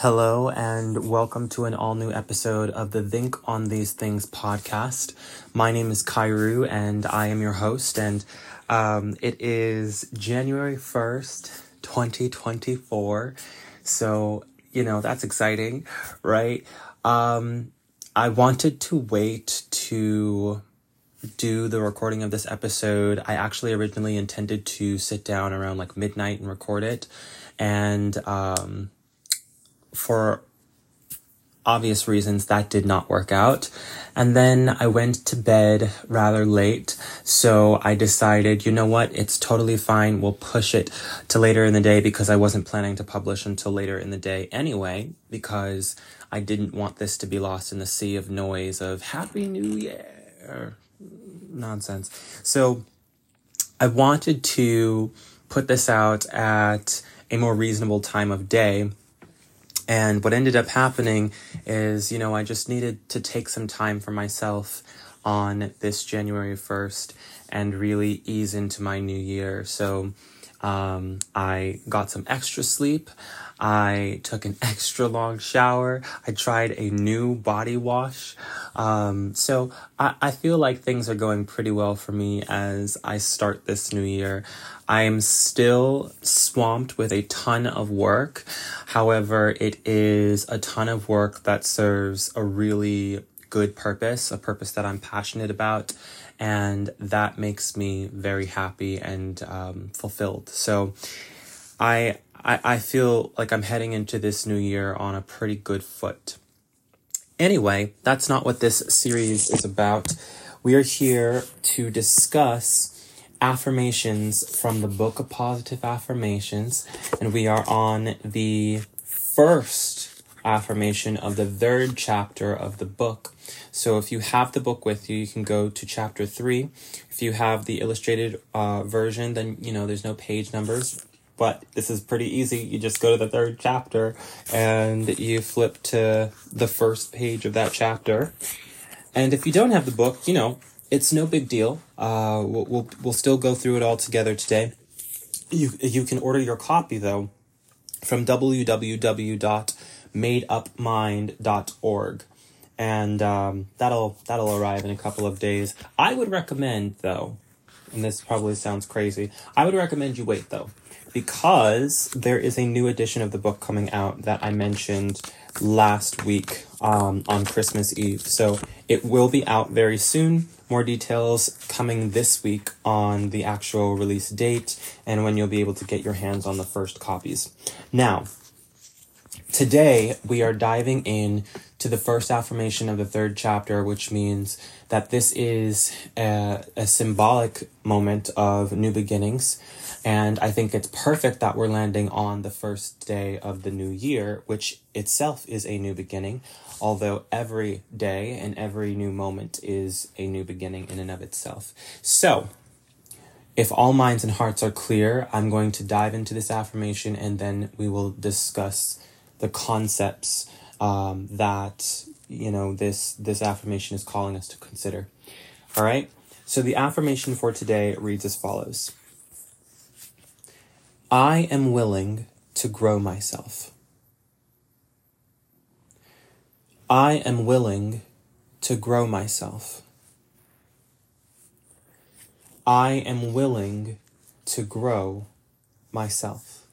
Hello, and welcome to an all new episode of the Think on These Things podcast. My name is Kiru, and I am your host, and um, it is January 1st, 2024. So, you know, that's exciting, right? Um, I wanted to wait to do the recording of this episode. I actually originally intended to sit down around like midnight and record it. And, um, for obvious reasons that did not work out. And then I went to bed rather late. So I decided, you know what? It's totally fine. We'll push it to later in the day because I wasn't planning to publish until later in the day anyway, because I didn't want this to be lost in the sea of noise of Happy New Year nonsense. So I wanted to put this out at a more reasonable time of day and what ended up happening is, you know, I just needed to take some time for myself on this January 1st and really ease into my new year. So um, I got some extra sleep. I took an extra long shower. I tried a new body wash. Um, so I, I feel like things are going pretty well for me as I start this new year. I am still swamped with a ton of work. However, it is a ton of work that serves a really good purpose, a purpose that I'm passionate about. And that makes me very happy and um, fulfilled. So I I, I feel like I'm heading into this new year on a pretty good foot. Anyway, that's not what this series is about. We are here to discuss affirmations from the Book of Positive Affirmations, and we are on the first affirmation of the third chapter of the book. So if you have the book with you, you can go to chapter three. If you have the illustrated uh, version, then you know there's no page numbers but this is pretty easy. You just go to the third chapter and you flip to the first page of that chapter. And if you don't have the book, you know, it's no big deal. Uh, we'll, we'll, we'll still go through it all together today. You, you can order your copy though from www.madeupmind.org and um, that'll that'll arrive in a couple of days. I would recommend though, and this probably sounds crazy. I would recommend you wait though because there is a new edition of the book coming out that I mentioned last week um, on Christmas Eve. So it will be out very soon. More details coming this week on the actual release date and when you'll be able to get your hands on the first copies. Now, today we are diving in to the first affirmation of the third chapter, which means that this is a, a symbolic moment of new beginnings and I think it's perfect that we're landing on the first day of the new year, which itself is a new beginning, although every day and every new moment is a new beginning in and of itself. So, if all minds and hearts are clear, I'm going to dive into this affirmation and then we will discuss the concepts um, that you know this this affirmation is calling us to consider. All right. So the affirmation for today reads as follows. I am willing to grow myself. I am willing to grow myself. I am willing to grow myself.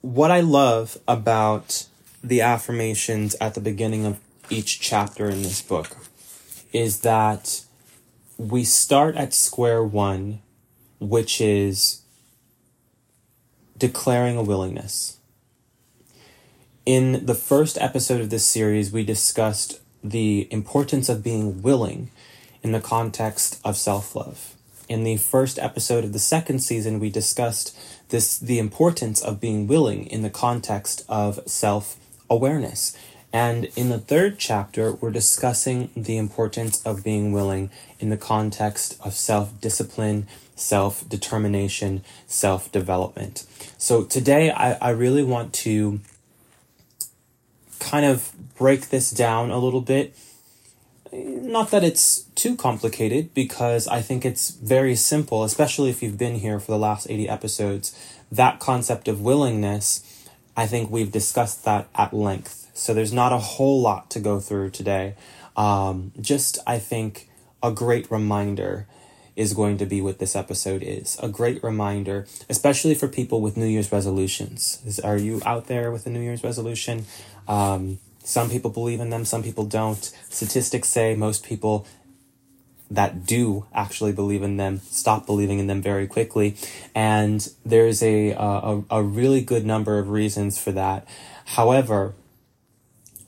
What I love about the affirmations at the beginning of each chapter in this book is that we start at square one, which is declaring a willingness. In the first episode of this series, we discussed the importance of being willing in the context of self love. In the first episode of the second season, we discussed this the importance of being willing in the context of self awareness. And in the third chapter, we're discussing the importance of being willing in the context of self discipline, self determination, self development. So today, I, I really want to kind of break this down a little bit not that it's too complicated because I think it's very simple, especially if you've been here for the last 80 episodes. That concept of willingness, I think we've discussed that at length. So there's not a whole lot to go through today. Um, just, I think, a great reminder is going to be what this episode is. A great reminder, especially for people with New Year's resolutions. Are you out there with a New Year's resolution? Um, some people believe in them, some people don't. Statistics say most people that do actually believe in them stop believing in them very quickly. And there's a, a, a really good number of reasons for that. However,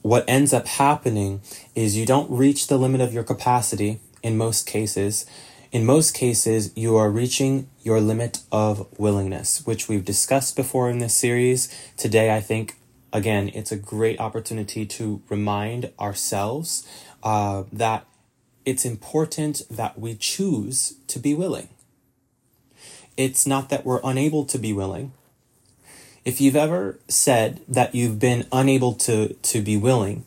what ends up happening is you don't reach the limit of your capacity in most cases. In most cases, you are reaching your limit of willingness, which we've discussed before in this series. Today, I think again, it's a great opportunity to remind ourselves uh, that it's important that we choose to be willing. It's not that we're unable to be willing. If you've ever said that you've been unable to, to be willing,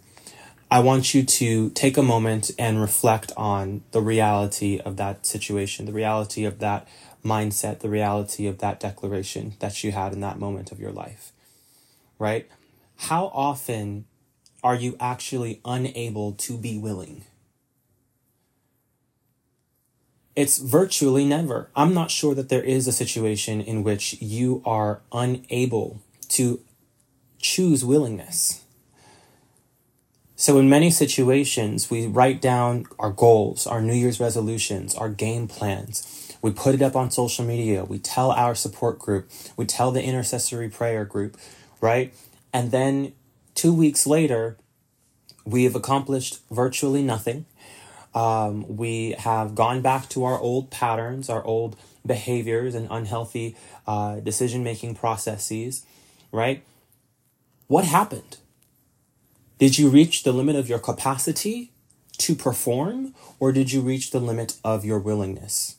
I want you to take a moment and reflect on the reality of that situation, the reality of that mindset, the reality of that declaration that you had in that moment of your life, right? how often are you actually unable to be willing? It's virtually never. I'm not sure that there is a situation in which you are unable to choose willingness. So, in many situations, we write down our goals, our New Year's resolutions, our game plans. We put it up on social media. We tell our support group. We tell the intercessory prayer group, right? And then two weeks later, we have accomplished virtually nothing. Um, we have gone back to our old patterns, our old behaviors, and unhealthy uh, decision making processes, right? What happened? Did you reach the limit of your capacity to perform, or did you reach the limit of your willingness?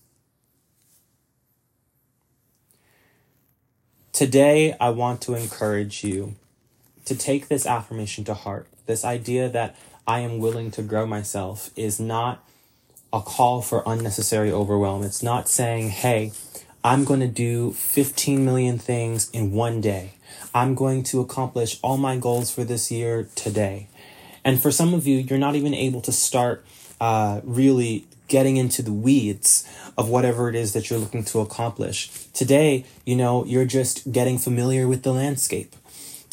Today, I want to encourage you to take this affirmation to heart. This idea that I am willing to grow myself is not a call for unnecessary overwhelm. It's not saying, hey, I'm going to do 15 million things in one day. I'm going to accomplish all my goals for this year today. And for some of you, you're not even able to start uh, really getting into the weeds of whatever it is that you're looking to accomplish. Today, you know, you're just getting familiar with the landscape.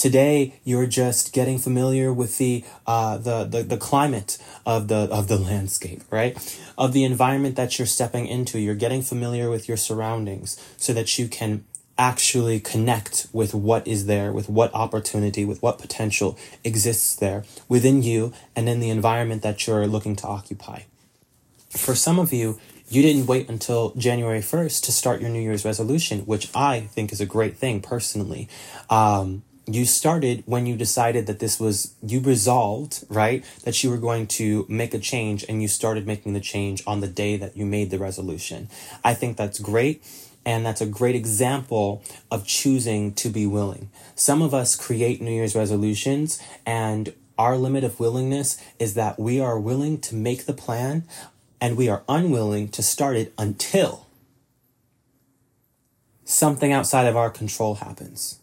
Today, you're just getting familiar with the, uh, the, the, the climate of the, of the landscape, right? Of the environment that you're stepping into. You're getting familiar with your surroundings so that you can actually connect with what is there, with what opportunity, with what potential exists there within you and in the environment that you're looking to occupy. For some of you, you didn't wait until January 1st to start your New Year's resolution, which I think is a great thing personally. Um, you started when you decided that this was you resolved right that you were going to make a change and you started making the change on the day that you made the resolution. I think that's great and that's a great example of choosing to be willing. Some of us create new year's resolutions and our limit of willingness is that we are willing to make the plan and we are unwilling to start it until something outside of our control happens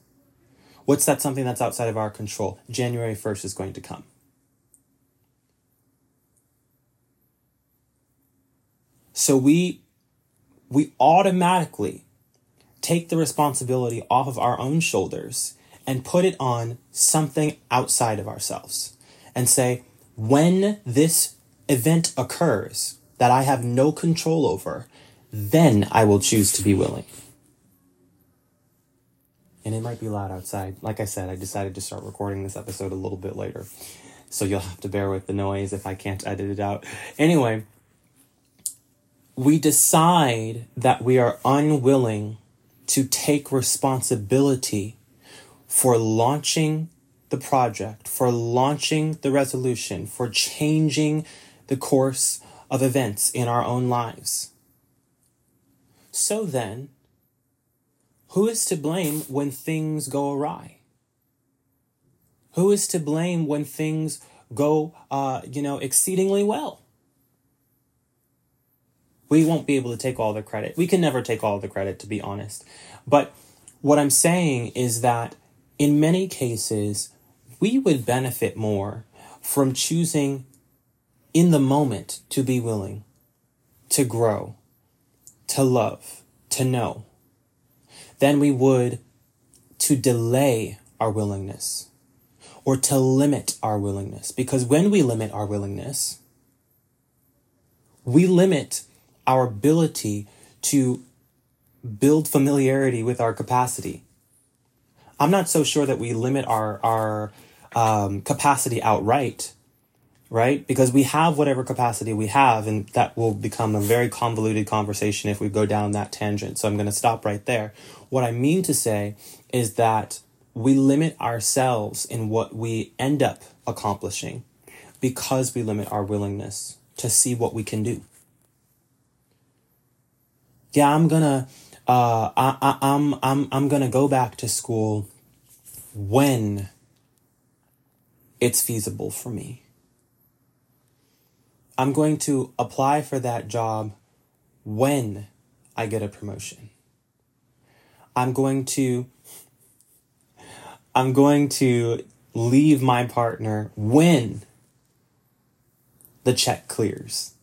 What's that something that's outside of our control? January 1st is going to come. So we we automatically take the responsibility off of our own shoulders and put it on something outside of ourselves and say, when this event occurs that I have no control over, then I will choose to be willing and it might be loud outside. Like I said, I decided to start recording this episode a little bit later. So you'll have to bear with the noise if I can't edit it out. Anyway, we decide that we are unwilling to take responsibility for launching the project, for launching the resolution, for changing the course of events in our own lives. So then, who is to blame when things go awry? Who is to blame when things go, uh, you know, exceedingly well? We won't be able to take all the credit. We can never take all the credit, to be honest. But what I'm saying is that in many cases, we would benefit more from choosing in the moment to be willing, to grow, to love, to know, than we would to delay our willingness or to limit our willingness. Because when we limit our willingness, we limit our ability to build familiarity with our capacity. I'm not so sure that we limit our, our um, capacity outright, right? Because we have whatever capacity we have, and that will become a very convoluted conversation if we go down that tangent. So I'm going to stop right there. What I mean to say is that we limit ourselves in what we end up accomplishing because we limit our willingness to see what we can do. Yeah, I'm gonna, uh, I, I, I'm, I'm, I'm gonna go back to school when it's feasible for me. I'm going to apply for that job when I get a promotion. I'm going to I'm going to leave my partner when the check clears.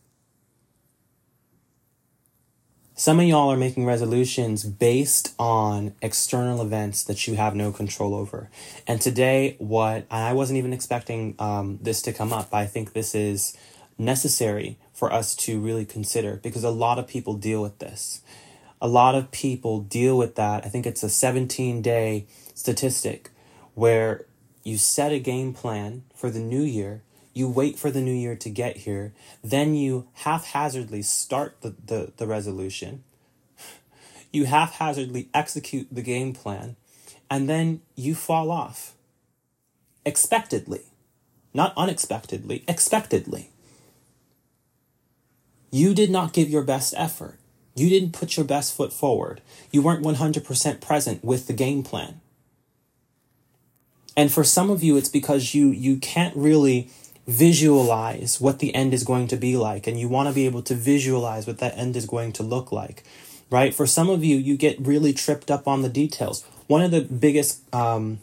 Some of y'all are making resolutions based on external events that you have no control over. And today, what I wasn't even expecting um, this to come up. I think this is necessary for us to really consider because a lot of people deal with this. A lot of people deal with that. I think it's a 17 day statistic where you set a game plan for the new year you wait for the new year to get here, then you haphazardly start the, the, the resolution, you haphazardly execute the game plan, and then you fall off. Expectedly. Not unexpectedly, expectedly. You did not give your best effort. You didn't put your best foot forward. You weren't 100% present with the game plan. And for some of you, it's because you, you can't really visualize what the end is going to be like and you want to be able to visualize what that end is going to look like right for some of you you get really tripped up on the details one of the biggest um,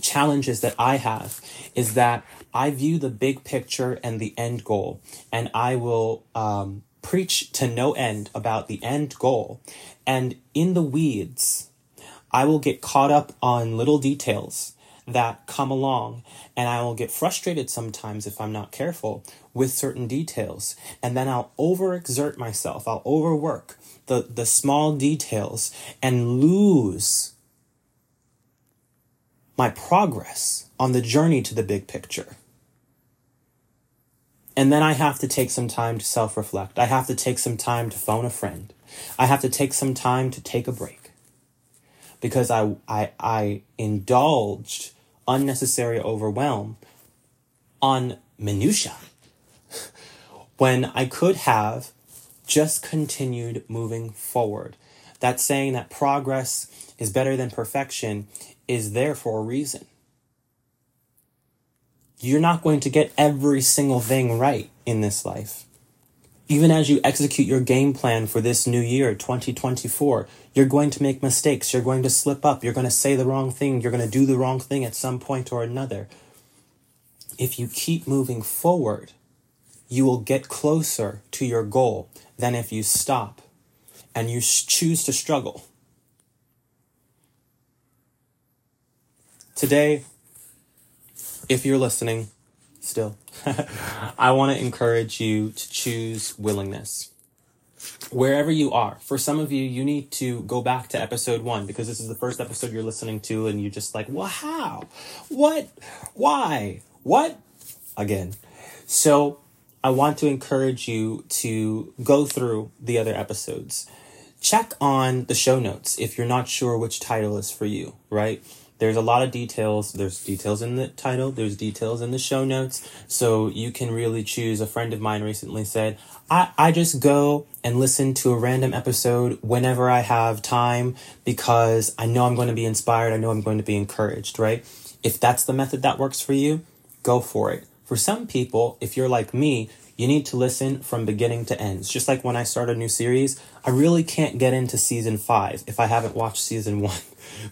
challenges that i have is that i view the big picture and the end goal and i will um, preach to no end about the end goal. And in the weeds i will get caught up on little details that come along and I will get frustrated sometimes if I'm not careful with certain details. And then I'll overexert myself. I'll overwork the the small details and lose my progress on the journey to the big picture and then I have to take some time to self reflect. I have to take some time to phone a friend. I have to take some time to take a break because I, I, I indulged unnecessary overwhelm on minutia when I could have just continued moving forward. That saying that progress is better than perfection is there for a reason. You're not going to get every single thing right in this life. Even as you execute your game plan for this new year, 2024, you're going to make mistakes. You're going to slip up. You're going to say the wrong thing. You're going to do the wrong thing at some point or another. If you keep moving forward, you will get closer to your goal than if you stop and you choose to struggle. Today, if you're listening, still. I want to encourage you to choose willingness. Wherever you are, for some of you, you need to go back to episode one because this is the first episode you're listening to, and you're just like, well, how? What? Why? What? Again. So, I want to encourage you to go through the other episodes. Check on the show notes if you're not sure which title is for you, right? There's a lot of details. There's details in the title, there's details in the show notes. So you can really choose. A friend of mine recently said, I, I just go and listen to a random episode whenever I have time because I know I'm going to be inspired. I know I'm going to be encouraged, right? If that's the method that works for you, go for it. For some people, if you're like me, You need to listen from beginning to end. It's just like when I start a new series, I really can't get into season five if I haven't watched season one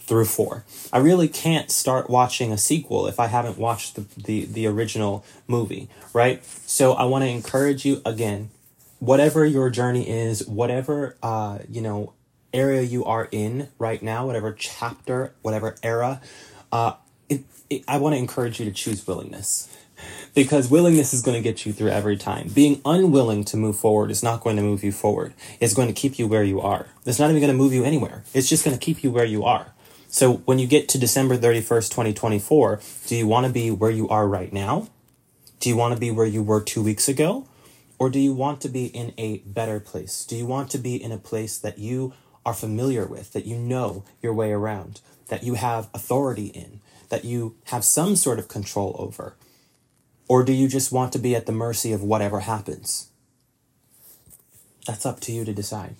through four. I really can't start watching a sequel if I haven't watched the, the, the original movie, right? So I want to encourage you again, whatever your journey is, whatever, uh, you know, area you are in right now, whatever chapter, whatever era, uh, it, it, I want to encourage you to choose willingness because willingness is going to get you through every time. Being unwilling to move forward is not going to move you forward. It's going to keep you where you are. It's not even going to move you anywhere. It's just going to keep you where you are. So when you get to December 31st, 2024, do you want to be where you are right now? Do you want to be where you were two weeks ago? Or do you want to be in a better place? Do you want to be in a place that you are familiar with, that you know your way around, that you have authority in, that you have some sort of control over? Or do you just want to be at the mercy of whatever happens? That's up to you to decide.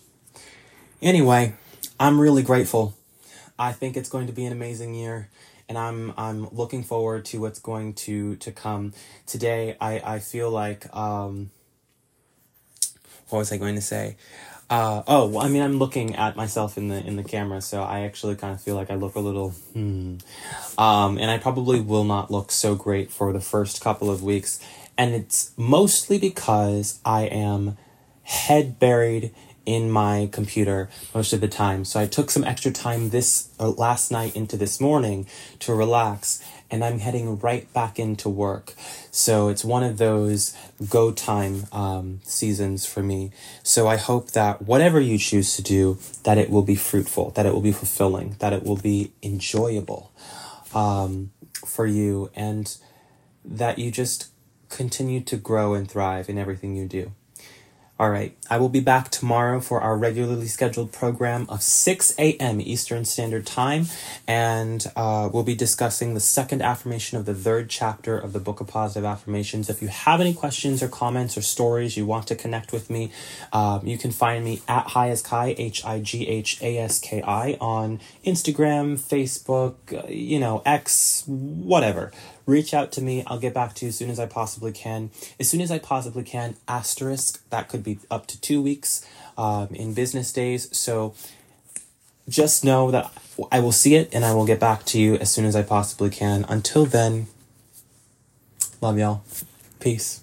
Anyway, I'm really grateful. I think it's going to be an amazing year and I'm I'm looking forward to what's going to to come. Today I I feel like um what was I going to say? Uh, oh, well, I mean, I'm looking at myself in the in the camera, so I actually kind of feel like I look a little hmm. Um, and I probably will not look so great for the first couple of weeks, and it's mostly because I am head buried in my computer most of the time. So I took some extra time this uh, last night into this morning to relax and I'm heading right back into work. So it's one of those go time um, seasons for me. So I hope that whatever you choose to do, that it will be fruitful, that it will be fulfilling, that it will be enjoyable um, for you, and that you just continue to grow and thrive in everything you do. All right. I will be back tomorrow for our regularly scheduled program of 6 a.m. Eastern Standard Time. And uh, we'll be discussing the second affirmation of the third chapter of the Book of Positive Affirmations. If you have any questions or comments or stories you want to connect with me, um, you can find me at High as Kai, H I G H A S K I, on Instagram, Facebook, uh, you know, X, whatever reach out to me. I'll get back to you as soon as I possibly can. As soon as I possibly can, asterisk, that could be up to two weeks um, in business days. So just know that I will see it and I will get back to you as soon as I possibly can. Until then, love y'all. Peace.